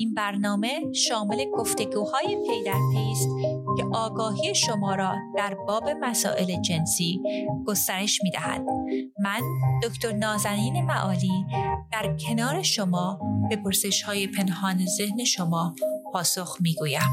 این برنامه شامل گفتگوهای پی در پی است که آگاهی شما را در باب مسائل جنسی گسترش می دهد. من دکتر نازنین معالی در کنار شما به پرسش های پنهان ذهن شما پاسخ می گویم.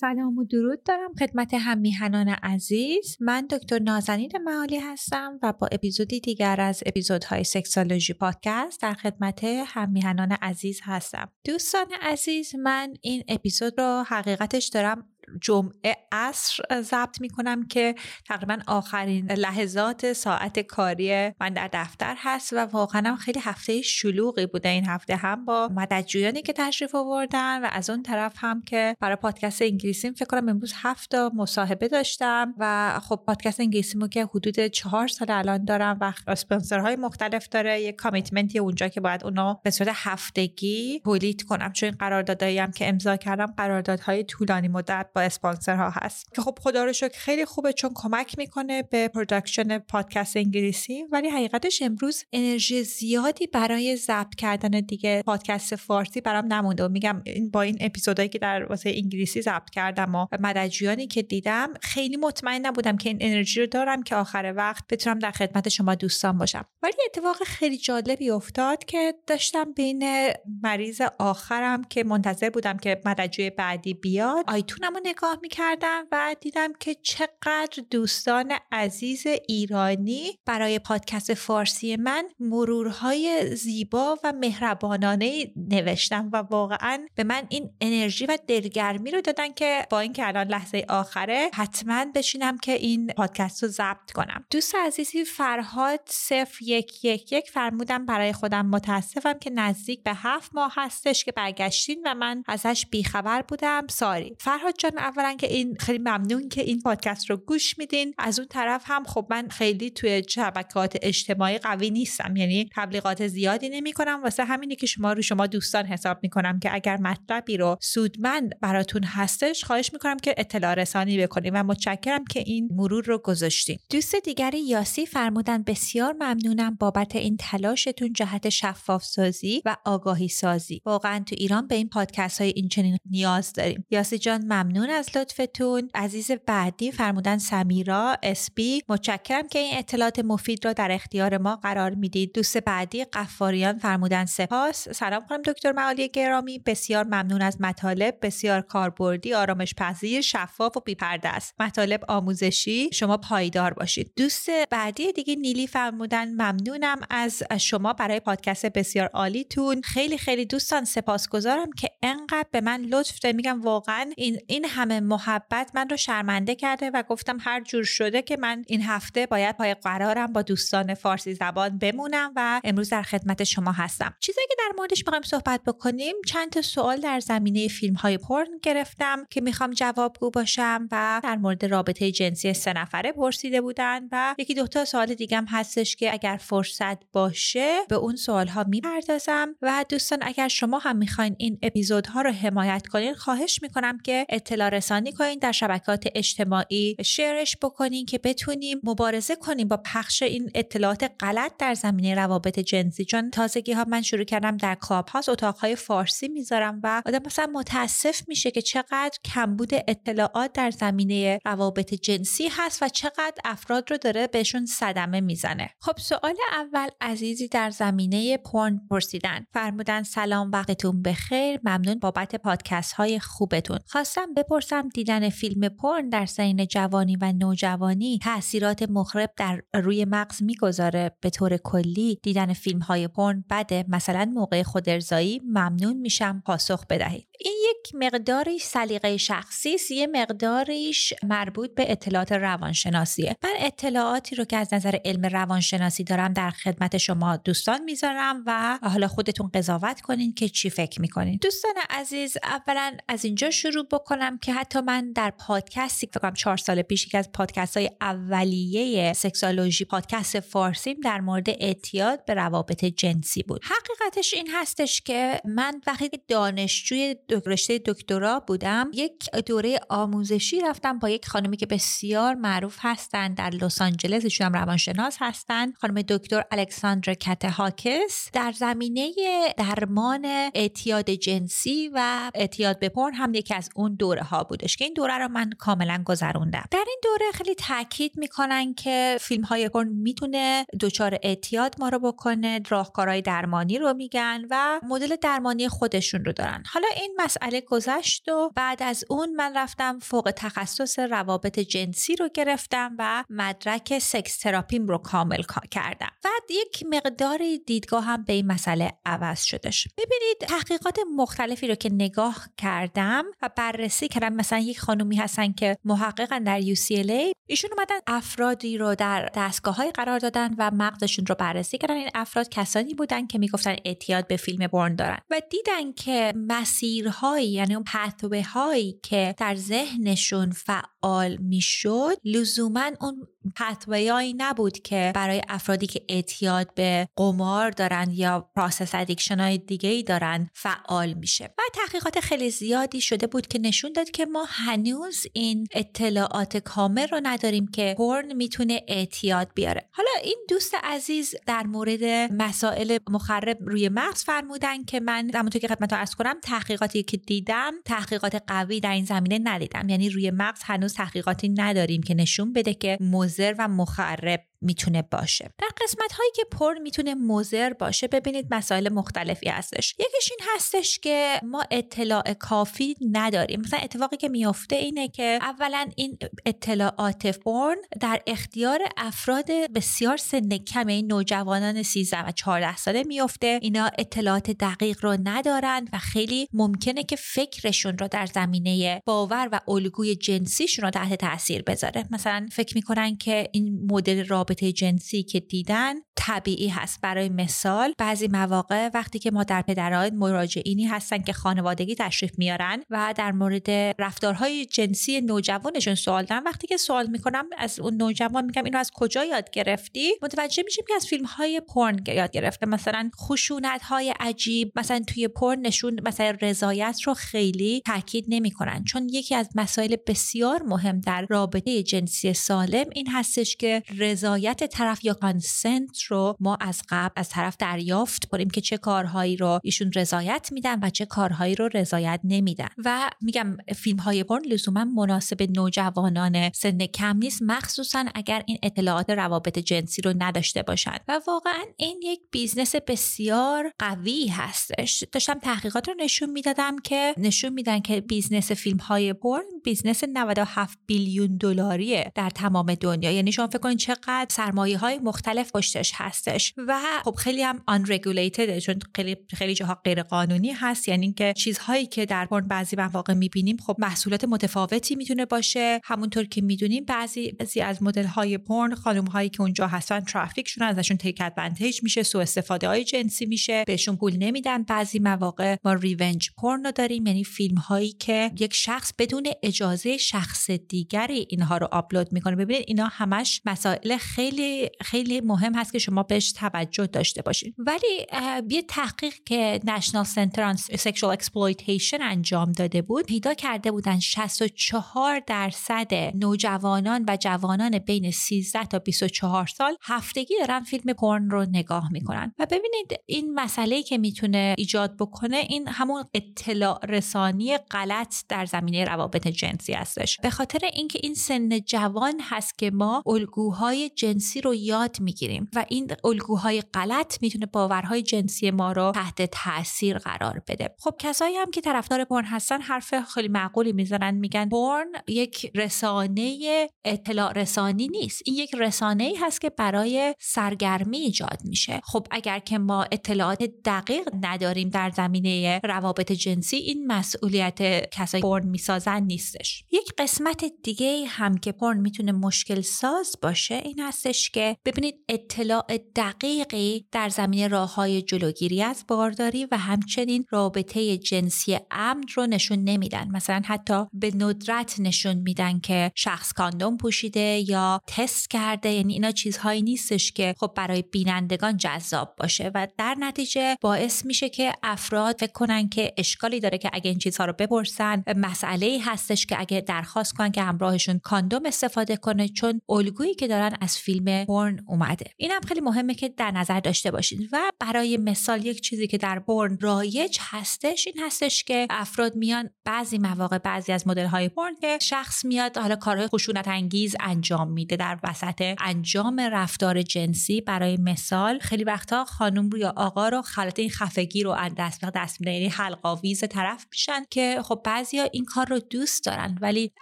سلام و درود دارم خدمت هم میهنان عزیز. من دکتر نازنین معالی هستم و با اپیزودی دیگر از اپیزودهای سکسالوژی پادکست در خدمت هم میهنان عزیز هستم. دوستان عزیز من این اپیزود رو حقیقتش دارم جمعه عصر ضبط می‌کنم که تقریبا آخرین لحظات ساعت کاری من در دفتر هست و واقعا خیلی هفته شلوغی بوده این هفته. هم با مددجویانی که تشریف آوردن و از اون طرف هم که برای پادکست انگلیسیم فکر کنم امروز هفت مصاحبه داشتم و خب پادکست انگلیسیمو که حدود چهار سال الان دارم و اسپانسرهای مختلف داره یه commitment ی اونجا که باید اونو به صورت هفتگی تولید کنم. چون قراردادایی هم که امضا کردم قراردادهای طولانی مدت با اسپانسرها هست. که خب خدا رو شکر خیلی خوبه چون کمک می‌کنه به production پادکست انگلیسی ولی حقیقتش امروز انرژی زیادی برای ضبط کردن دیگه پادکست فارسی برام نمونده و میگم با این اپیزودهایی که در واسه انگلیسی ضبط کردم و مددجویانی که دیدم خیلی مطمئن نبودم که این انرژی رو دارم که آخر وقت بتونم در خدمت شما دوستان باشم. ولی اتفاق خیلی جالبی افتاد که داشتم بین مریض آخرم که منتظر بودم که مددجوی بعدی بیاد آیتونم نگاه می‌کردم و دیدم که چقدر دوستان عزیز ایرانی برای پادکست فارسی من مرورهای زیبا و مهربانانه نوشتم و واقعا به من این انرژی و دلگرمی رو دادن که با اینکه الان لحظه آخره حتما بشینم که این پادکست رو ضبط کنم. دوست عزیزی فرهاد صفر یک یک یک فرمودم برای خودم متاسفم که نزدیک به هفت ماه هستش که برگشتین و من ازش بیخبر بودم. ساری. فرهاد جان اولا که این خیلی ممنون که این پادکست رو گوش میدین. از اون طرف هم خب من خیلی توی شبکات اجتماعی قوی نیستم یعنی تبلیغات زیادی نمی کنم واسه همینی که شما رو شما دوستان حساب می‌کنم که اگر مطلبی رو سودمند براتون هستش خواهش می‌کنم که اطلاع رسانی بکنیم و متشکرم که این مرور رو گذاشتیم دوست دیگری یاسی فرمودن بسیار ممنونم بابت این تلاشتون جهت شفاف سازی و آگاهی سازی واقعا تو ایران به این پادکست های این چنین نیاز داریم. یاسی جان ممنون. از لطفتون. عزیز بعدی فرمودن سمیرا اسپی متشکرم که این اطلاعات مفید را در اختیار ما قرار می‌دید. دوست بعدی قفاریان فرمودن سپاس. سلام خانم دکتر معالی گرامی. بسیار ممنون از مطالب. بسیار کاربردی آرامش پذیر شفاف و بیپرده است. مطالب آموزشی شما پایدار باشید. دوست بعدی دیگه نیلی فرمودن ممنونم از شما برای پادکست بسیار عالیتون. خیلی خیلی دوستان سپاسگزارم که انقدر به من لطف میگم واقعا این این همه محبت من رو شرمنده کرده و گفتم هر جور شده که من این هفته باید پای قرارم با دوستان فارسی زبان بمونم و امروز در خدمت شما هستم. چیزی که در موردش می‌خوایم صحبت بکنیم چند تا سوال در زمینه فیلم های پرن گرفتم که می‌خوام جوابگو باشم و در مورد رابطه جنسی سه نفره پرسیده بودن و یکی دو تا سوال دیگه هم هستش که اگر فرصت باشه به اون سوال ها می‌پردازم و دوستان اگر شما هم می‌خواین این اپیزودها رو حمایت کنین خواهش می‌کنم که اطلاع رسانی کنین در شبکات اجتماعی شیرش بکنین که بتونیم مبارزه کنیم با پخش این اطلاعات غلط در زمینه روابط جنسی. چون تازگی ها من شروع کردم در کلاب هاست اتاقهای فارسی می‌ذارم و آدم مثلا متاسف میشه که چقدر کمبود اطلاعات در زمینه روابط جنسی هست و چقدر افراد رو داره بهشون صدمه می‌زنه. خب سوال اول عزیزی در زمینه پورن پرسیدن. فرمودن سلام وقتتون بخیر. ممنون بابت پادکست های خوبتون. خواستم بپرسم دیدن فیلم پورن در سین جوانی و نوجوانی تاثیرات مخرب در روی مغز می‌گذاره. به طور کلی دیدن فیلم های پورن بده. مثلا موقع خودارضایی ممنون میشم پاسخ بدهید. این یک مقداری سلیقه شخصی است. یه مقداریش مربوط به اطلاعات روانشناسیه. من اطلاعاتی رو که از نظر علم روانشناسی دارم در خدمت شما دوستان می‌ذارم و حالا خودتون قضاوت کنین که چی فکر می‌کنین. دوستان عزیز اولا از اینجا شروع بکنم که حتی من در پادکستی فکر کنم چهار سال پیش یکی از پادکست های اولیه سکسولوژی پادکست فارسیم در مورد اعتیاد به روابط جنسی بود. حقیقتش این هستش که من وقتی دانشجوی رشته دکترا بودم یک دوره آموزشی رفتم با یک خانمی که بسیار معروف هستند در لس آنجلس ایشون هم روانشناس هستند خانم دکتر الکساندر کتهاکس در زمینه درمان اعتیاد جنسی و اعتیاد به پرن هم یکی از اون دوره ها بودش که این دوره رو من کاملا گذروندم. در این دوره خیلی تاکید می‌کنن که فیلم های پرن می‌تونه دچار اعتیاد ما رو بکنه راهکارهای درمانی رو میگن و مدل درمانی خودشون رو دارن. حالا این مسئله گذشت و بعد از اون من رفتم فوق تخصص روابط جنسی رو گرفتم و مدرک سکس تراپیم رو کامل کردم. بعد یک مقدار دیدگاه هم به این مسئله عوض شدش ببینید تحقیقات مختلفی رو که نگاه کردم و بررسی کردم مثلا یک خانومی هستن که محققن در UCLA ایشون اومدن افرادی رو در دستگاه های قرار دادن و مغزشون رو بررسی کردن. این افراد کسانی بودن که می‌گفتن اعتیاد به فیلم برن دارن. و دیدن که مسیرهایی یعنی اون پتوه هایی که در ذهنشون فعال می‌شد لزوما اون pathway هایی نبود که برای افرادی که اعتیاد به قمار دارن یا process addiction های دیگه ای دارن فعال میشه. و تحقیقات خیلی زیادی شده بود که نشون داد که ما هنوز این اطلاعات کامل رو نداریم که پرن می‌تونه اعتیاد بیاره. حالا این دوست عزیز در مورد مسائل مخرب روی مغز فرمودن که من همونطور که خدمت عرض کنم تحقیقاتی که دیدم تحقیقات قوی در این زمینه ندیدم. یعنی روی مغز هنوز تحقیقاتی نداریم که نشون بده که مضر و مخرب می‌تونه باشه. در قسمت هایی که پر می‌تونه مضر باشه ببینید مسائل مختلفی هستش. یکیش این هستش که ما اطلاع کافی نداریم. مثلا اتفاقی که میفته اینه که اولا این اطلاعات پرن در اختیار افراد بسیار سن کم این نوجوانان 13 و 14 ساله میفته اینا اطلاعات دقیق رو ندارن و خیلی ممکنه که فکرشون رو در زمینه باور و الگوی جنسیشون رو تحت تاثیر بذاره. مثلا فکر می‌کنن که این مدل رابطه جنسی که دیدن طبیعی هست. برای مثال بعضی مواقع وقتی که ما در پدران مراجعینی هستن که خانوادگی تشریف میارن و در مورد رفتارهای جنسی نوجوانشون سوال دارن وقتی که سوال می‌کنم از اون نوجوان میگم اینو از کجا یاد گرفتی؟ متوجه میشیم که از فیلم های پرن یاد گرفته. مثلا خشونت های عجیب مثلا توی پرن نشون مثلا رضایت رو خیلی تاکید نمی‌کنن. چون یکی از مسائل بسیار مهم در رابطه جنسی سالم این هستش که رضایت طرف یا consent رو ما از قبل از طرف دریافت کنیم که چه کارهایی رو ایشون رضایت میدن و چه کارهایی رو رضایت نمیدن. و میگم فیلم های پرن لزوما مناسب نوجوانان سن کم نیست مخصوصا اگر این اطلاعات روابط جنسی رو نداشته باشند و واقعا این یک business بسیار قوی هستش. داشتم تحقیقات رو نشون می‌دادم که نشون میدن که business فیلم های پرن business 97 billion دلاریه در تمام دنیا. یعنی شما فکر کنید چقدر سرمایه های مختلف پشتش هستش. و خب خیلی هم unregulated چون خیلی خیلی جاها غیر قانونی هست. یعنی اینکه چیزهایی که در پرن بعضی مواقع می‌بینیم خب محصولات متفاوتی می‌تونه باشه. همونطور که می‌دونیم بعضی بعضی از مدل های پرن خانم هایی که اونجا هستن traffic شون ازشون take advantage میشه سو استفاده های جنسی میشه بهشون پول نمیدن. بعضی مواقع ما revenge porn داریم یعنی فیلم هایی که یک شخص بدون اجازه شخص دیگری اینها رو آپلود می‌کنه. ببینید اینا همش مسائل خیلی خیلی مهم هست که شما بهش توجه داشته باشین. ولی یه تحقیق که National Center Sexual Exploitation انجام داده بود پیدا کرده بودن 64 درصد نوجوانان و جوانان بین 13 تا 24 سال هفتگی دارن فیلم پرن رو نگاه می‌کنن. و ببینید این مسئله که می‌تونه ایجاد بکنه این همون اطلاع رسانی غلط در زمینه روابط جنسی هستش. به خاطر اینکه این سن جوان هست که ما الگوهای جنسی رو یاد می‌گیریم و این الگوهای غلط می‌تونه باورهای جنسی ما رو تحت تاثیر قرار بده. خب کسایی هم که طرفدار پرن هستن حرف خیلی معقولی می‌زنن میگن پرن یک رسانه اطلاع رسانی نیست. این یک رسانه ای هست که برای سرگرمی ایجاد میشه. خب اگر که ما اطلاعات دقیق نداریم در زمینه روابط جنسی این مسئولیت کسایی پرن می‌سازن نیستش. یک قسمت دیگه هم که پرن می‌تونه مشکل ساز باشه این هستش که ببینید اطلاع دقیقی در زمینه راه های جلوگیری از بارداری و همچنین رابطه جنسی امن رو نشون نمیدن. مثلا حتی به ندرت نشون میدن که شخص کاندوم پوشیده یا تست کرده. یعنی اینا چیزهایی نیستش که خب برای بینندگان جذاب باشه و در نتیجه باعث میشه که افراد فکر کنن که اشکالی داره که اگه این چیزها رو بپرسن. مسئله هستش که اگه درخواست کنن که همراهشون کاندوم استفاده کنه چون الگویی که دارن از فیلم پورن اومده. این هم خیلی مهمه که در نظر داشته باشید و برای مثال یک چیزی که در پورن رایج هستش این هستش که افراد میان بعضی مواقع بعضی از مدل های پورن که شخص میاد حالا کارهای خشونت انگیز انجام میده. در وسط انجام رفتار جنسی برای مثال خیلی وقتا خانم رو یا آقا رو خالت این خفگی رو دست دست میدن یعنی حلقاویز طرف میشن که خب بعضیا این کار رو دوست دارن. ولی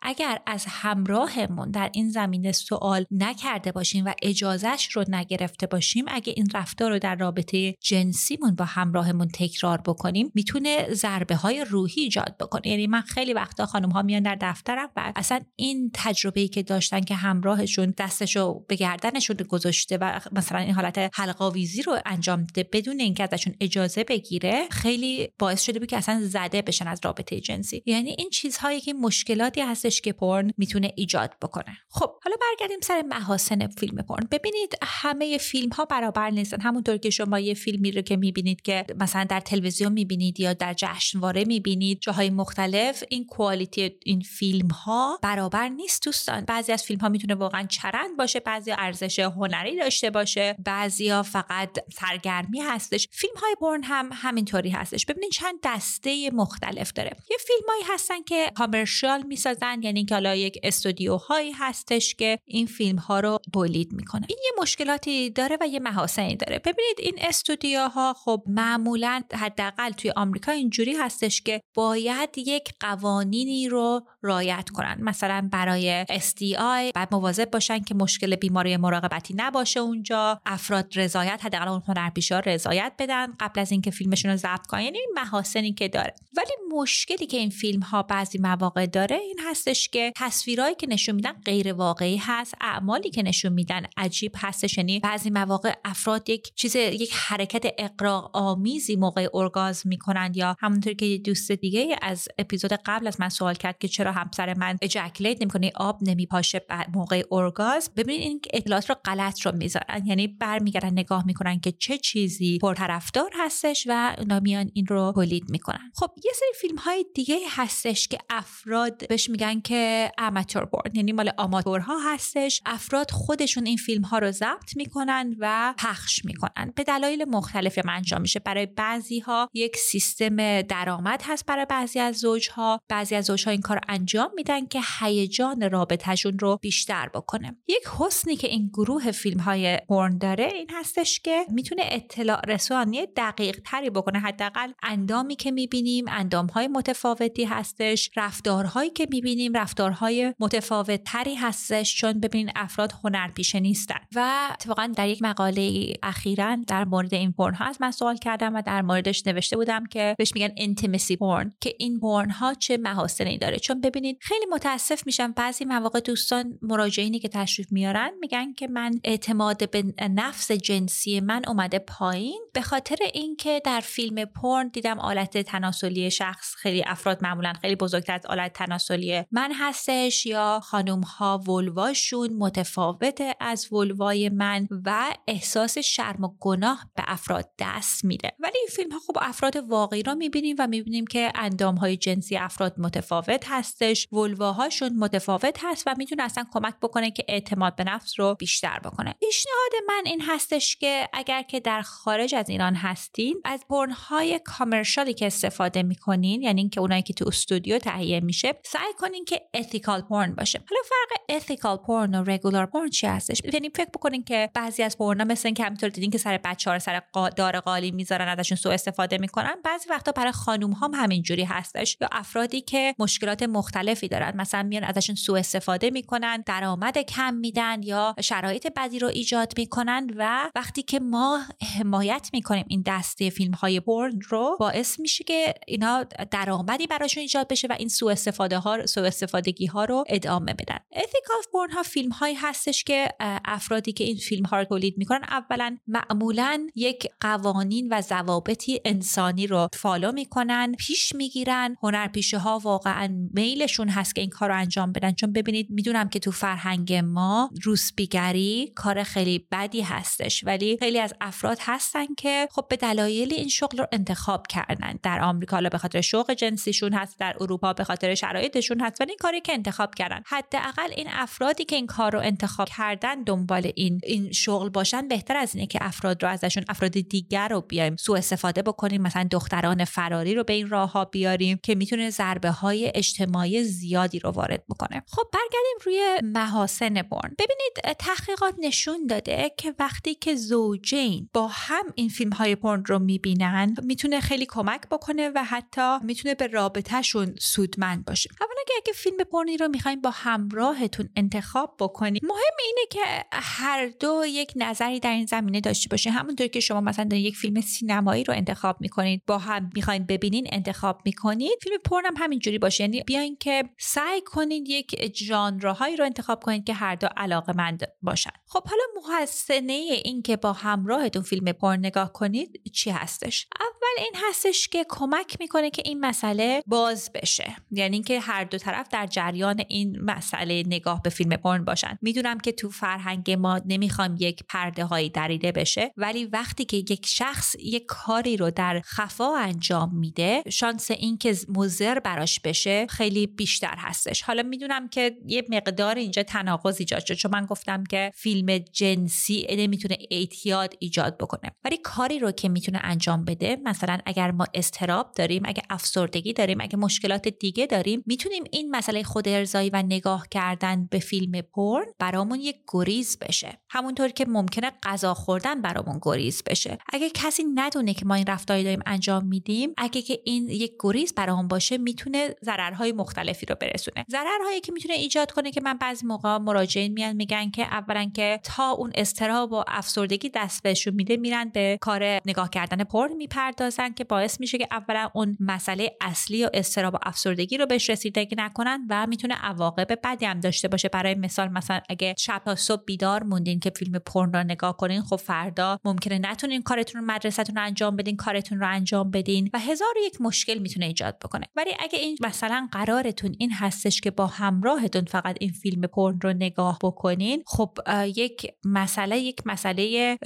اگر از همراهمون در این زمینه سوال نکرده باشیم و اجازهش رو نگرفته باشیم اگه این رفتار رو در رابطه جنسیمون با همراهمون تکرار بکنیم می‌تونه ضربه های روحی ایجاد بکنه. یعنی من خیلی وقتا خانم ها میان در دفترم و اصلا این تجربه که داشتن که همراهشون دستشو به گردنشون گذاشته و مثلا این حالت حلقاویزی رو انجام ده بدون اینکه ازشون اجازه بگیره خیلی باعث شده بود که اصلا زده بشن از رابطه جنسی. یعنی این چیزهایی که مشکلاتی هستش که پرن می‌تونه ایجاد بکنه. خب حالا برگردیم سر محاسن فیلم پرن. ببینید همه فیلم ها برابر نیستن. همونطور که شما یه فیلمی رو که می‌بینید که مثلا در تلویزیون می‌بینید یا در جشنواره می‌بینید جاهای مختلف این کوالیتی این فیلم ها برابر نیست دوستان. بعضی از فیلم ها می‌تونه واقعا چرند باشه بعضی ارزش هنری داشته باشه بعضیا فقط سرگرمی هستش. فیلم های پرن هم همینطوری هستش. ببینید چند دسته مختلف داره. یه فیلمایی هستن که کامرشال می‌سازن یعنی که حالا یک استودیوهایی هستش که این فیلم ها رو تولید می‌کنه. این یه مشکلاتی داره و یه محاسنی داره. ببینید این استودیوها خب معمولا حداقل توی آمریکا اینجوری هستش که باید یک قوانینی رو رعایت کنن. مثلا برای SDI بعد مواظب باشن که مشکل بیماری مراقبتی نباشه اونجا. افراد رضایت حداقل اون هنرپیشا رضایت بدن قبل از اینکه فیلمشون رو ضبط کنن. یعنی محاسنی که داره. ولی مشکلی که این فیلم ها بعضی مواقع داره این هستش که تصویرهایی که نشون میدن غیر واقعی هست. اعمالی که نشون میدن عجیب هستش. یعنی بعضی مواقع افراد یک چیز یک حرکت اقراق آمیزی موقع اورگازم می‌کنن یا همونطور که دوست دیگه از اپیزود قبل از من سوال کرد که چرا همسر من اجاکلیت نمی‌کنه آب نمیپاشه موقع اورگازم ببینید این اطلاعات رو غلط رو می‌ذارن. یعنی برمیگردن نگاه می‌کنن که چه چیزی پرطرفدار هستش و اونا میان این رو تولید می‌کنن. خب یه سری فیلم های دیگه هستش که افراد بهش میگن که اماتور بورن یعنی مال آماتورها هستش. افراد خودشون این فیلم ها رو ضبط می‌کنن و پخش می‌کنن. به دلایل مختلفی انجام میشه. برای بعضی ها یک سیستم درآمد هست برای بعضی از زوجها. بعضی از زوجها این کار انجام میدن که هیجان رابطهشون رو بیشتر بکنه. یک حسنی که این گروه فیلم های پورن داره این هستش که می‌تونه اطلاع رسانی دقیق تری بکنه. حداقل اندامی که می‌بینیم اندام های متفاوتی هستش رفتارهایی که می‌بینیم رفتارهای متفاوت تری هستش چون ببینین افراد هنرپیشه نیستن. و اتفاقا در یک مقاله اخیرا در مورد این پورن ها از من سوال کردم و در موردش نوشته بودم که بهش میگن انتیمسی پورن که این پورن ها چه محاسنی داره؟ چون ببینید. خیلی متاسف میشم بعضی مواقع دوستان مراجعینی که تشریف میارن میگن که من اعتماد به نفس جنسی من اومده پایین. به خاطر اینکه در فیلم پرن دیدم آلت تناسلی شخص خیلی افراد معمولا خیلی بزرگتر از آلت تناسلی من هستش یا خانم ها ولواشون متفاوت از ولوای من و احساس شرم و گناه به افراد دست میده. ولی این فیلم ها خب افراد واقعی را می‌بینیم و می‌بینیم که اندام های جنسی افراد متفاوت هستش ولواهاشون متفاوت هست و می‌تونه اصلا کمک بکنه که اعتماد به نفس رو بیشتر بکنه. پیشنهاد من این هستش که اگر که در خارج از ایران هستین از های کامرشالی که استفاده می‌کنین یعنی اینکه اونایی که تو استودیو تهیه میشه سعی کنین که ethical پورن باشه. حالا فرق ethical پورن و regular پورن چی هستش؟ یعنی فکر بکنین که بعضی از پورنا مثل اینکه همینطور دیدین که سر بچه ها سر دار قالی می‌ذارن ازشون سوء استفاده می‌کنن بعضی وقتا برای خانم هم همینجوری هستش. یا افرادی که مشکلات مختلفی دارن مثلا میان ازشون سوء استفاده می‌کنن درآمد کم میدن یا شرایط بدی رو ایجاد می‌کنن و وقتی که ما حمایت می‌کنیم این دسته فیلم های پورن رو باعث میشه که اینا درآمدی براشون ایجاد بشه و این سوء استفاده ها سوء استفادگی ها رو ادامه بدن. Ethical پورن ها فیلم هایی هستش که افرادی که این فیلم ها رو تولید می‌کنن اولا معمولا یک قوانین و ضوابطی انسانی رو فالو می‌کنن پیش می‌گیرن هنرپیشه ها واقعا میلشون هست که این کار رو انجام بدن. چون ببینید می‌دونم که تو فرهنگ ما روسپیگری کار خیلی بدی هستش ولی خیلی از افراد هستن که خب به دلایل این شغل رو انتخاب کردن. در آمریکا به خاطر شوق جنسیشون هست در اروپا به خاطر شرایطشون هست ولی این کاری که انتخاب کردن. حداقل این افرادی که این کار رو انتخاب کردن دنبال این این شغل باشن بهتر از اینه که افراد رو ازشون افراد دیگر رو بیایم سوء استفاده بکنیم. مثلا دختران فراری رو به این راه ها بیاریم که می‌تونه ضربه های اجتماعی زیادی رو وارد بکنه. خب برگردیم روی محاسن برن. ببینید تحقیقات نشون داده که وقتی که زوجین با هم این فیلم های پرن رو می‌بینن می‌تونه خیلی کمک بکنه و حتی می‌تونه به رابطهشون سودمند باشه. اولا که اگه فیلم پرنی رو می‌خوایم با همراهتون انتخاب بکنید مهم اینه که هر دو یک نظری در این زمینه داشته باشه. همونطور که شما مثلا در یک فیلم سینمایی رو انتخاب می‌کنید با هم می‌خواین ببینین انتخاب می‌کنید فیلم پرن هم همینجوری باشه. یعنی بیاین که سعی کنید یک ژانرهایی رو انتخاب کنید که هر دو علاقه مند باشن. خب حالا محسنه این که با همراهتون فیلم پرن نگاه کنید چی هستش؟ اول این هستش که کمک می‌کنه که این مسئله باز بشه. یعنی اینکه هر دو طرف در جریان این مسئله نگاه به فیلم پرن باشن. می‌دونم که تو فرهنگ ما نمی‌خوام یک پرده هایی دریده بشه ولی وقتی که یک شخص یک کاری رو در خفا انجام میده شانس اینکه مضر براش بشه خیلی بیشتر هستش. حالا می‌دونم که یه مقدار اینجا تناقض ایجاد شد چون من گفتم که فیلم جنسی نمی‌تونه اعتیاد ایجاد بکنه. ولی کاری رو که می‌تونه انجام بده مثلا اگر ما استراب داریم اگه افسردگی داریم اگه مشکلات دیگه داریم می‌تونیم این مسئله خود ارزایی و نگاه کردن به فیلم پرن برامون یک گریز بشه. همونطور که ممکنه غذا خوردن برامون گریز بشه. اگه کسی ندونه که ما این رفتاری داریم انجام میدیم اگه که این یک گریز برامون باشه می‌تونه ضررهای مختلفی رو برسونه. ضررهایی که می‌تونه ایجاد کنه که من بعضی موقع مراجعین میان میگن که اولا که تا اون استراب و افسردگی دست بهشون میده میرن به کار نگاه کردن پرن می‌پردازن که باعث میشه که اولا اون مسئله اصلی و استراب و افسردگی رو بهش رسیدگی نکنن و می‌تونه عواقب بدی هم داشته باشه. برای مثال مثلا اگه شب تا صبح بیدار موندین که فیلم پرن رو نگاه کنین خب فردا ممکنه نتونین کارتون رو مدرسه‌تون رو انجام بدین کارتون رو انجام بدین و هزار یک مشکل می‌تونه ایجاد بکنه. ولی اگه این مثلا قرارتون این هستش که با همراهتون فقط این فیلم پرن رو نگاه بکنین. خب یک مسئله یک مسئله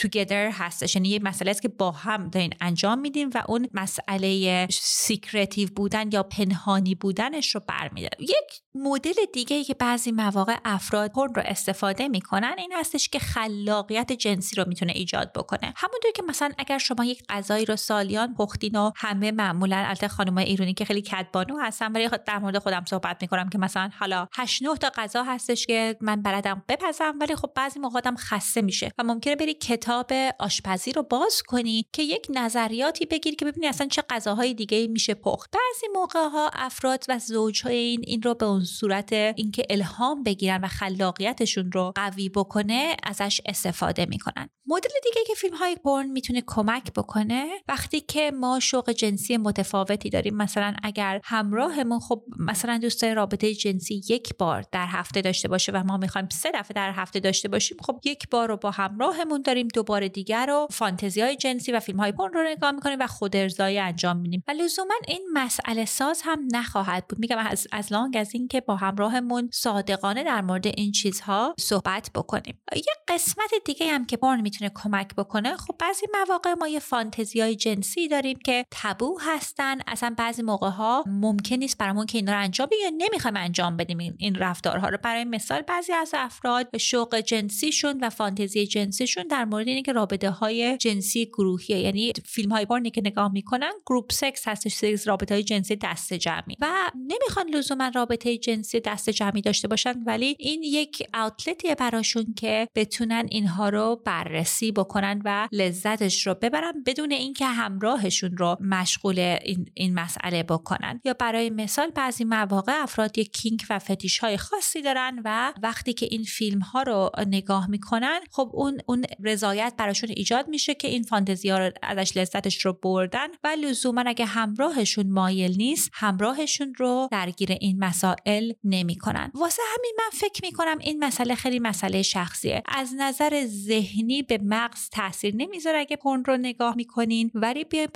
together هستش. یعنی یه مسئله است که با هم دارین انجام میدین و اون مسئله secretive بودن یا پنهانی بودنش رو برمیداره یک مدل دیگه ای که بعضی مواقع افراد پرن رو استفاده می‌کنن این هستش که خلاقیت جنسی رو می‌تونه ایجاد بکنه. همونطور که مثلا اگر شما یک غذایی رو سالیان پختین و همه معمولا البته خانمای ایرانی که خیلی کدبانو هستن ولی در مورد خودم صحبت می‌کنم که مثلا حالا 8 9 تا غذا هستش که من بلدم بپزم ولی خب بعضی موقع خسته میشه و ممکنه بری کتاب آشپزی رو باز کنی که یک نظریاتی بگیری که ببینی اصلا چه غذاهای دیگه میشه پخت. بعضی موقع ها افراد و زوجهای این این رو به اون صورت اینکه الهام بگیرن و خلاقیتشون رو قوی بکنه ازش استفاده می‌کنن. مدل دیگه که فیلم های پرن می‌تونه کمک بکنه وقتی که ما شوق جنسی متفاوتی داریم. مثلا اگر همراهمون خب مثلا دوست رابطه جنسی یک بار در هفته داشته باشه و ما می‌خوایم سه دفعه در هفته داشته باشیم خب یک بار رو با همراهمون داریم. دوباره دیگر رو فانتزی های جنسی و فیلم های پرن رو نگاه می‌کنیم و خود ارضایی انجام میدیم. و لزوما این مسئله ساز هم نخواهد بود. میگم as as long as اینکه با همراهمون صادقانه در مورد این چیزها صحبت بکنیم. یه قسمت دیگه هم که پرن می‌تونه کمک بکنه. خب بعضی مواقع ما یه فانتزی های جنسی داریم که taboo هستن. اصلا بعضی موقع ها ممکن نیست برامون که اینا رو انجام بدیم یا نمی‌خوایم انجام بدیم این رفتارها رو. برای مثال بعضی از افراد شوق جنسیشون و فانتزی جنسیشون در مورد اینه که رابطه های جنسی گروهیه. یعنی فیلم های پورنی که نگاه می‌کنن group sex هستش سکس رابطه های جنسی دست جمعی. و نمی‌خوان لزوما رابطه جنسی دست جمعی داشته باشن ولی این یک outlet یه براشون که بتونن اینها رو بررسی بکنن و لذتش رو ببرن بدون اینکه همراهشون رو مشغول این, این مسئله بکنن. یا برای مثال بعضی مواقع افراد یک کینک و فتیش های خاصی دارن و وقتی که این فیلم ها رو نگاه می‌کنن خب اون اون رضایت براشون ایجاد میشه که این فانتزی ها رو ازش لذتش رو بردن و لزوما اگه همراهشون مایل نیست همراهشون رو درگیر این مسائل نمی‌کنن. واسه همین من فکر می‌کنم این مسئله خیلی مسئله شخصیه. از نظر ذهنی به مغز تاثیر نمی‌ذاره اگه پرن رو نگاه می‌کنین ولی بیا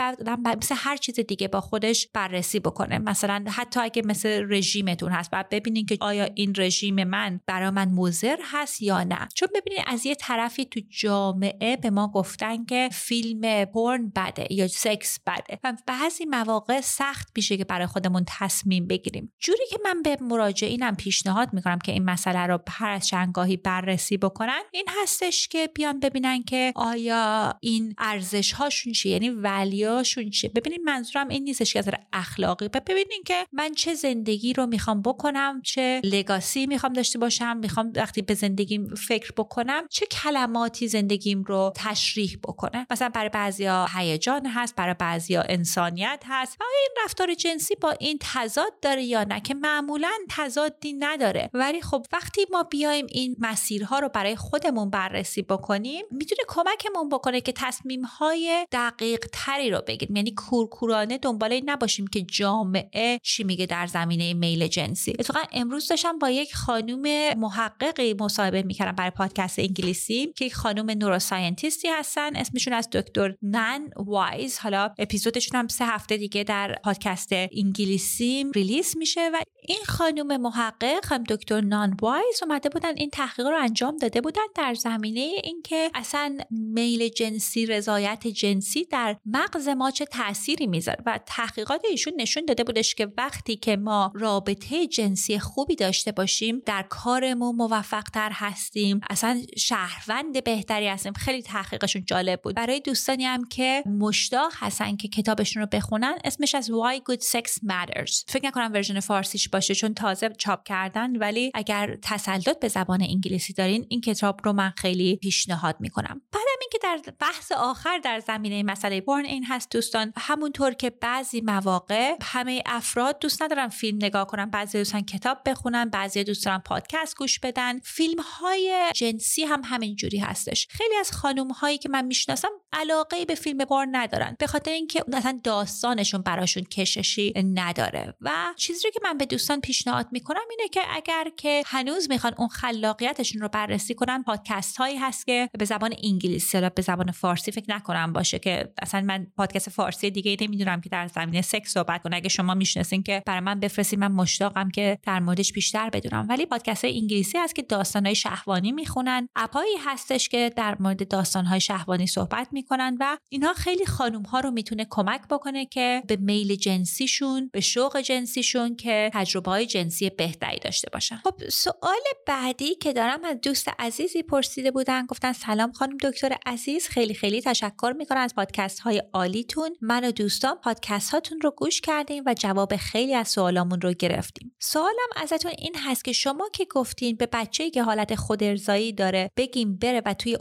مثل هر چیز دیگه با خودش بررسی بکنه. مثلا حتی اگه مثل رژیمتون هست بعد ببینین که آیا این رژیم من برای من مضر هست یا نه. چون ببینید از یه طرفی تو جامعه به ما گفتن که فیلم پرن بده یا سکس بده و بعضی مواقع سخت میشه که برای خودمون تصمیم بگیریم. جوری که من به مراجعینم پیشنهاد می‌کنم که این مسئله رو هر از چندگاهی بررسی بکنن. این هستش که بیان ببینن که آیا این ارزش هاشون چیه یعنی ولیاشون چیه. ببینید منظورم این نیستش که از اخلاقی. ببینین که من چه زندگی رو می‌خوام بکنم چه لگاسی می‌خوام داشته باشم می‌خوام وقتی به زندگیم فکر بکنم چه کلماتی زندگیم رو تشریح بکنه. مثلا برای بعضیا هیجان هست برای بعضیا انسانیت هست. آیا این رفتار جنسی با این تضاد داره یا نه؟ که معمولا تضادی نداره. ولی خب وقتی ما بیایم این مسیرها رو برای خودمون بررسی بکنیم می‌تونه کمکمون بکنه که تصمیم های دقیق تری رو بگیریم. یعنی کورکورانه دنبال این نباشیم که جامعه چی میگه در زمینه میل جنسی. اتفاقا امروز داشتم با یک خانوم محققی مصاحبه می‌کردم برای پادکست انگلیسی که یک خانوم neuroscientist ی هستن. اسمشون هست دکتر Nan Wise. حالا اپیزودشون هم سه هفته دیگه در پادکست انگلیسی release میشه و این خانم محقق هم دکتر Nan Wise اومده بودن این تحقیق رو انجام داده بودن در زمینه اینکه اصلا میل جنسی رضایت جنسی در مغز ما چه تأثیری می‌ذاره. و تحقیقات ایشون نشون داده بودش که وقتی که ما رابطه جنسی خوبی داشته باشیم در کارمون موفق تر هستیم اصلا شهروند بهتری هستیم. خیلی تحقیقشون جالب بود. برای دوستانی هم که مشتاق هستن که کتابشون رو بخونن اسمش هست Why Good Sex Matters. فکر نکنم version فارسیش باشه چون تازه چاپ کردن ولی اگر تسلط به زبان انگلیسی دارین این کتاب رو من خیلی پیشنهاد می‌کنم. بعدم اینکه در بحث آخر در زمینه مسئله بورن این هست دوستان همونطور که بعضی مواقع همه افراد دوست ندارن فیلم نگاه کنن. بعضی دوستان کتاب بخونن بعضی دوست دارن پادکست گوش بدن. فیلم های جنسی هم همین جوری هستش. خیلی از خانم هایی که من می‌شناسم علاقه به فیلم بورن ندارن به خاطر اینکه اصلا داستانشون براشون کششی نداره. و چیزی که من به دوستان پیشنهاد می‌کنم اینه که اگر که هنوز می‌خوان اون خلاقیتشون رو بررسی کنن پادکست هایی هست که به زبان انگلیسی یا به زبان فارسی فکر نکنم باشه که اصلا من پادکست فارسی دیگه نمی‌دونم که در زمینه سکس صحبت کنه. اگه شما می‌شناسین که برای من بفرستین من مشتاقم که در موردش بیشتر بدونم. ولی پادکست های انگلیسی هست که های شهوانی می‌خونن. اپایی هستش که در مورد های شهوانی صحبت می‌کنن و اینها خیلی خانم ها رو می‌تونه کمک بکنه که به میل جنسیشون به شوق جنسیشون که تجربه های جنسی بهتری داشته باشن. خب سوال بعدی که دارم از دوست عزیزی پرسیده بودن گفتن سلام خانم دکتر عزیز خیلی خیلی تشکر می‌کنم از پادکست های عالیتون. من و دوستان پادکست هاتون رو گوش کردیم و جواب خیلی از سوالامون رو گرفتیم. سوالم ازتون این هست که شما که گفتین به بچه که حالت خودارضایی داره بگیم بره و توی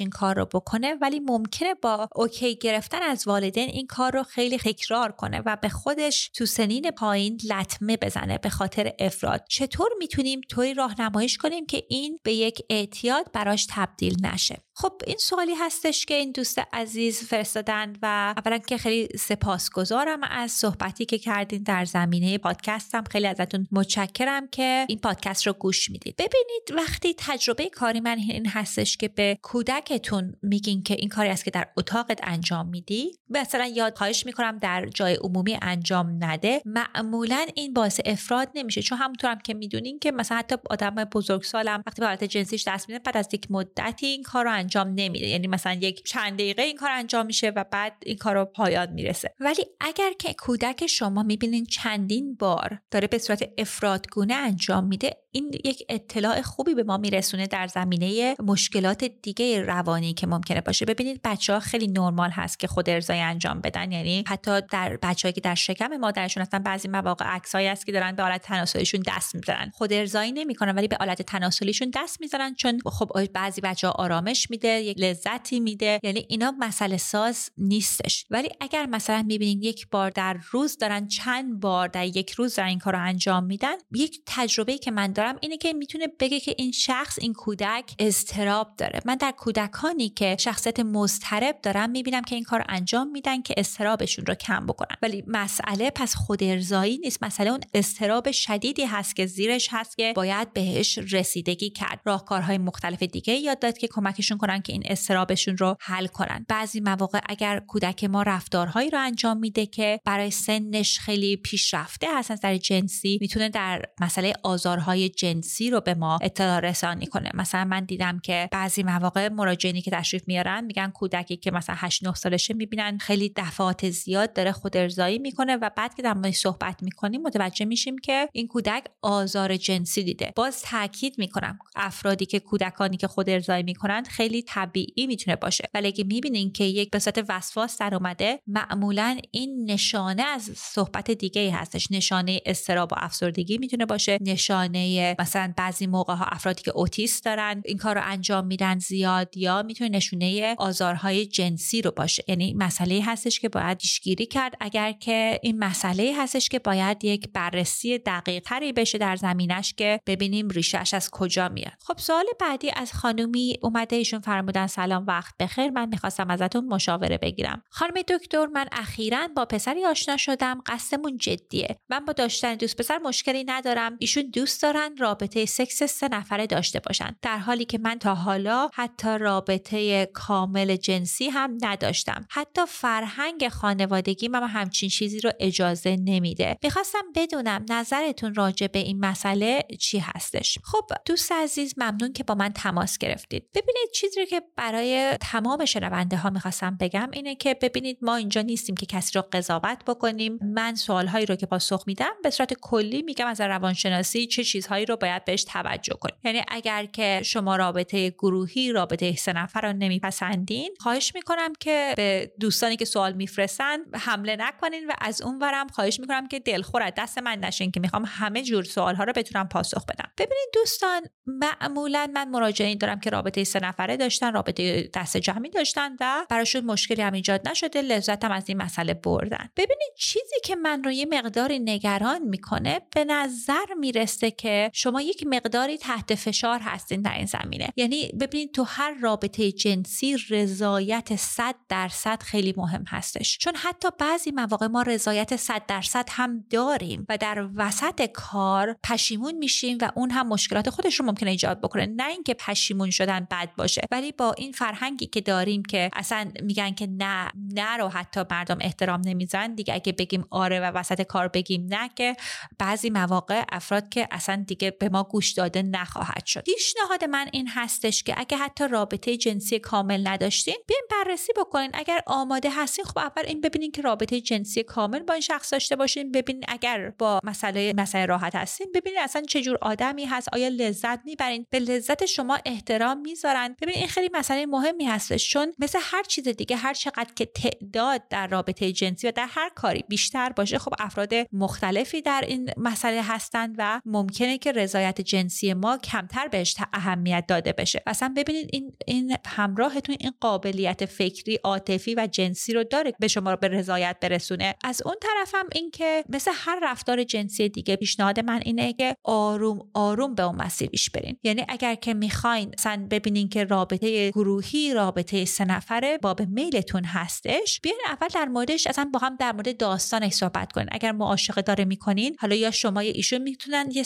این کار رو بکنه ولی ممکنه با اوکی گرفتن از والدین این کار رو خیلی تکرار کنه و به خودش تو سنین پایین لطمه بزنه به خاطر افراد. چطور می‌تونیم توی راهنماییش کنیم که این به یک اعتیاد براش تبدیل نشه؟ خب این سوالی هستش که این دوست عزیز فرستادن و اولا که خیلی سپاسگزارم از صحبتی که کردین در زمینه پادکستم خیلی ازتون متشکرم که این پادکست رو گوش می‌دید. ببینید وقتی تجربه کاری من این هستش که به کودکتون میگین که این کاری است که در اتاقت انجام میدی مثلا یاد خواهش می‌کنم در جای عمومی انجام نده. معمولا این باعث افراد نمیشه. چون همونطورم که می‌دونین که مثلا حتی آدم بزرگسالم وقتی به حالت جنسیش دست میده بعد از یک مدتی این کار انجام نمیده. یعنی مثلا یک چند دقیقه این کار انجام میشه و بعد این کار رو پایان می‌رسه. ولی اگر که کودک شما می‌بینین چندین بار داره به صورت افرادگونه انجام میده این یک اطلاع خوبی به ما میرسونه در زمینه مشکلات دیگه روانی که ممکنه باشه. ببینید بچه ها خیلی نرمال هست که خود ارزای انجام بدن. یعنی حتی در بچه‌ای که در شکم مادرشون هستن بعضی مواقع عکسایی هست که دارن به حالت تناسلیشون دست می‌زنن. خود ارزایی نمی‌کنن ولی به حالت تناسلیشون دست می‌زنن چون خب بعضی بچه ها آرامش میده یک لذتی میده. یعنی اینا مسئله ساز نیستش. ولی اگر مثلا می‌بینید یک بار در روز دارن چند بار در یک روز این کار رو انجام میدن یک تجربه که من اینه که می‌تونه بگه که این شخص این کودک استراب داره. من در کودکانی که شخصیت مضطرب دارم می‌بینم که این کار انجام میدن که استرابشون رو کم بکنن. ولی مسئله پس خود ارزایی نیست. مسئله اون استراب شدیدی هست که زیرش هست که باید بهش رسیدگی کرد. راهکارهای مختلف دیگه یاد داد که کمکشون کنن که این استرابشون رو حل کنن. بعضی مواقع اگر کودک ما رفتارهایی رو انجام میده که برای سنش خیلی پیشرفته هست از در جنسی می‌تونه در مسئله آزارهای جنسی رو به ما اطلاع رسانی کنه. مثلا من دیدم که بعضی مواقع مراجعینی که تشریف میارن میگن کودکی که مثلا 8 9 سالشه می‌بینن خیلی دفعات زیاد داره خود ارضایی می‌کنه و بعد که در صحبت می‌کنیم متوجه میشیم که این کودک آزار جنسی دیده. باز تاکید می‌کنم افرادی که کودکانی که خود ارضایی می‌کنن خیلی طبیعی می‌تونه باشه. ولی اگه می‌بینین که یک به صورت وسواس در اومده معمولا این نشانه از صحبت دیگه هستش. نشانه استراب و افسردگی می‌تونه باشه. نشانه مثلا بعضی موقع ها افرادی که اوتیست دارن این کار رو انجام میدن زیاد یا می‌تونه نشونه آزارهای جنسی رو باشه. یعنی مسئله هستش که باید پیشگیری کرد. اگر که این مسئله هستش که باید یک بررسی دقیق تری بشه در زمینش که ببینیم ریشش از کجا میاد. خب سوال بعدی از خانومی اومده ایشون فرمودن سلام وقت بخیر. من می‌خواستم ازتون مشاوره بگیرم. خانم دکتر من اخیرا با پسری آشنا شدم. قصدمون جدیه. من با داشتن دوست پسر مشکلی ندارم. ایشون دوست دارن رابطه سکس سه نفره داشته باشن. در حالی که من تا حالا حتی رابطه کامل جنسی هم نداشتم. حتی فرهنگ خانوادگی من همچین چیزی رو اجازه نمیده. می‌خواستم بدونم نظرتون راجع به این مسئله چی هستش. خب دوست عزیز ممنون که با من تماس گرفتید. ببینید چیزی که برای تمام شنونده ها می‌خواستم بگم اینه که ببینید ما اینجا نیستیم که کسی رو قضاوت بکنیم. من سوالهایی رو که پاسخ میدم به صورت کلی میگم از روانشناسی چه چیزهایی رو باید بهش توجه کنیم. یعنی اگر که شما رابطه گروهی رابطه سه نفر رو نمیپسندین خواهش می‌کنم که به دوستانی که سوال میفرستن حمله نکنین و از اون ورم خواهش می‌کنم که دلخور از دست من نشین که می‌خوام همه جور سوال ها رو بتونم پاسخ بدم. ببینید دوستان معمولا من مراجعین دارم که رابطه سه نفره داشتن رابطه دست جمعی داشتن و براشون مشکلی هم ایجاد نشده لذتم از این مسئله بردن. ببینید چیزی که من رو یه مقداری نگران می‌کنه به نظر می‌رسه که شما یک مقداری تحت فشار هستین در این زمینه. یعنی ببینید تو هر رابطه جنسی رضایت 100 درصد خیلی مهم هستش. چون حتی بعضی مواقع ما رضایت 100 درصد هم داریم و در وسط کار پشیمون میشیم و اون هم مشکلات خودش رو ممکنه ایجاد بکنه. نه اینکه پشیمون شدن بد باشه ولی با این فرهنگی که داریم که اصلا میگن که نه نه رو حتی مردم احترام نمیزن دیگه اگه بگیم آره و وسط کار بگیم نه که بعضی مواقع افراد که اصلا دیگه به ما گوش داده نخواهد شد. پیشنهاد من این هستش که اگه حتی رابطه جنسی کامل نداشتین بیاین بررسی بکنین. اگر آماده هستین خب اول این ببینین که رابطه جنسی کامل با این شخص داشته باشین. ببینین اگر با مسئله مسئله راحت هستین ببینین اصلا چه جور آدمی هست. آیا لذت می‌برین؟ به لذت شما احترام می‌ذارن. ببین این خیلی مسئله مهمی هستش چون مثل هر چیز دیگه هر چقدر که تعداد در رابطه جنسی و در هر کاری بیشتر باشه خب افراد مختلفی در این مسئله هستند و ممکنه که رضایت جنسی ما کمتر بهش اهمیت داده بشه. اصلا ببینید این این همراهتون این قابلیت فکری عاطفی و جنسی رو داره به شما رو به رضایت برسونه. از اون طرفم این که مثل هر رفتار جنسی دیگه پیشنهاد من اینه که آروم آروم به اون مسیر پیش برین. یعنی اگر که می‌خواین مثلا ببینین که رابطه گروهی رابطه سه نفره باب میلتون هستش بیاین اول در موردش اصلا با هم در مورد داستانش صحبت کنین. اگر معاشقه داره می‌کنین حالا یا شما یا ایشون می‌تونن یه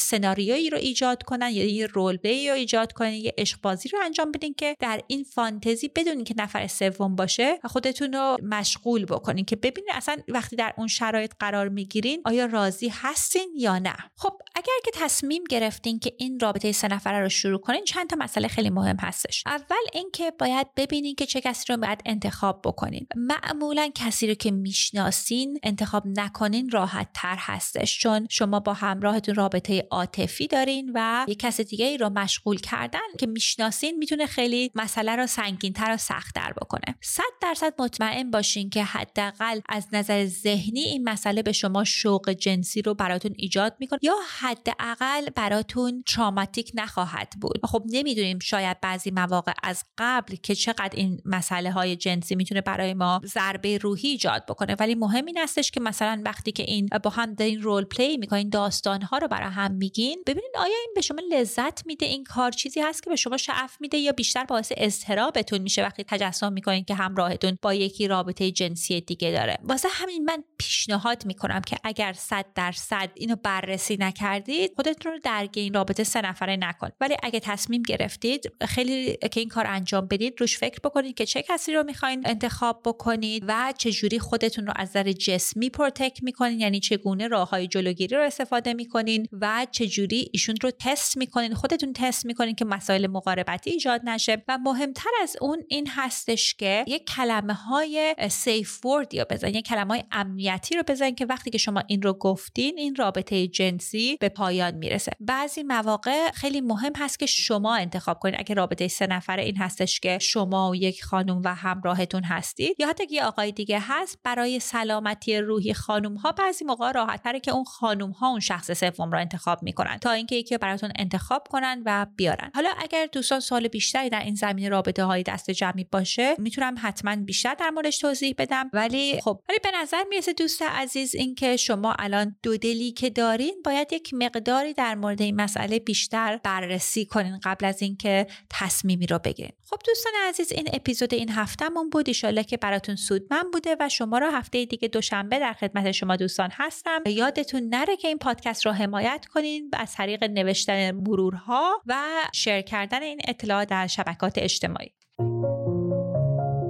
سناریویی رو ایجاد کنن یا یه رول پلی رو ایجاد کنین یه عشق بازی رو انجام بدین که در این فانتزی بدونین که نفر سوم باشه و خودتون رو مشغول بکنین که ببینین اصلا وقتی در اون شرایط قرار می‌گیرین آیا راضی هستین یا نه. خب اگر که تصمیم گرفتین که این رابطه سه نفره رو شروع کنین چند تا مسئله خیلی مهم هستش. اول اینکه باید ببینین که چه کسی رو باید انتخاب بکنین. معمولا کسی رو که می‌شناسین انتخاب نکنین راحت تر هستش چون شما با همراهتون رابطه عاطفی دارین و یک کس دیگه ای رو مشغول کردن که می‌شناسین می‌تونه خیلی مسئله رو سنگینتر و سختتر بکنه. صد درصد مطمئن باشین که حداقل از نظر ذهنی این مسئله به شما شوق جنسی رو براتون ایجاد می‌کنه یا حداقل براتون تراماتیک نخواهد بود. خب نمی‌دونیم شاید بعضی مواقع از قبل که چقدر این مسئله های جنسی می‌تونه برای ما ضربه روحی ایجاد بکنه ولی مهم این هستش که مثلا وقتی که این با هم دارین رول پلی می‌کنین داستان ها رو برای هم میگین ببینید آیا این به شما لذت میده؟ این کار چیزی هست که به شما شعف میده یا بیشتر باعث اضطرابتون میشه وقتی تجسم می‌کنین که همراهتون با یکی رابطه جنسی دیگه داره؟ واسه همین من پیشنهاد می‌کنم که اگر صد درصد اینو بررسی نکردید خودتون رو درگیر این رابطه سه نفره نکن. ولی اگه تصمیم گرفتید خیلی که این کار انجام بدید روش فکر بکنید که چه کسی رو می‌خواین انتخاب بکنید و چجوری خودتون رو از نظر جسمی protect می‌کنین یعنی چگونه راههای جلوگیری رو استفاده می‌کنین و چجوری ایشون رو تست می‌کنین خودتون تست می‌کنین که مسائل مقاربتی ایجاد نشه. و مهمتر از اون این هستش که یک کلمه های safe word یا بزن یک کلمه های امنیتی رو بزن که وقتی که شما این رو گفتین این رابطه جنسی به پایان می‌رسه. بعضی مواقع خیلی مهم هست که شما انتخاب کنید اگه رابطه سه نفره این هستش که شما و یک خانم و همراهتون هستید یا حتی یه آقای دیگه هست برای سلامتی روحی خانم ها بعضی موقع راحت که اون خانم ها اون شخص سوم رو انتخاب می‌کنن. تا اینکه یکی براتون انتخاب کنن و بیارن. حالا اگر دوستان سال بیشتری در این زمینه رابطه های دست جمعی باشه می‌تونم حتما بیشتر در موردش توضیح بدم. ولی خب ولی به نظر می‌رسه دوست عزیز اینکه شما الان دو دلی که دارین باید یک مقداری در مورد این مسئله بیشتر بررسی کنین قبل از اینکه تصمیمی رو بگیرین. خب دوستان عزیز این اپیزود این هفتهمون بود. ایشالله که براتون سودمند بوده و شما رو هفته دیگه دوشنبه در خدمت شما دوستان هستم. یادتون نره که این پادکست رو حمایت کنین از طریق نوشتن مرورها و شیر کردن این اطلاعات در شبکات اجتماعی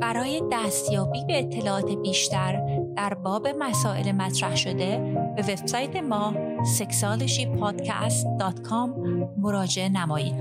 برای دستیابی به اطلاعات بیشتر در باب مسائل مطرح شده به وبسایت ما sexualshypodcast.com مراجعه نمایید.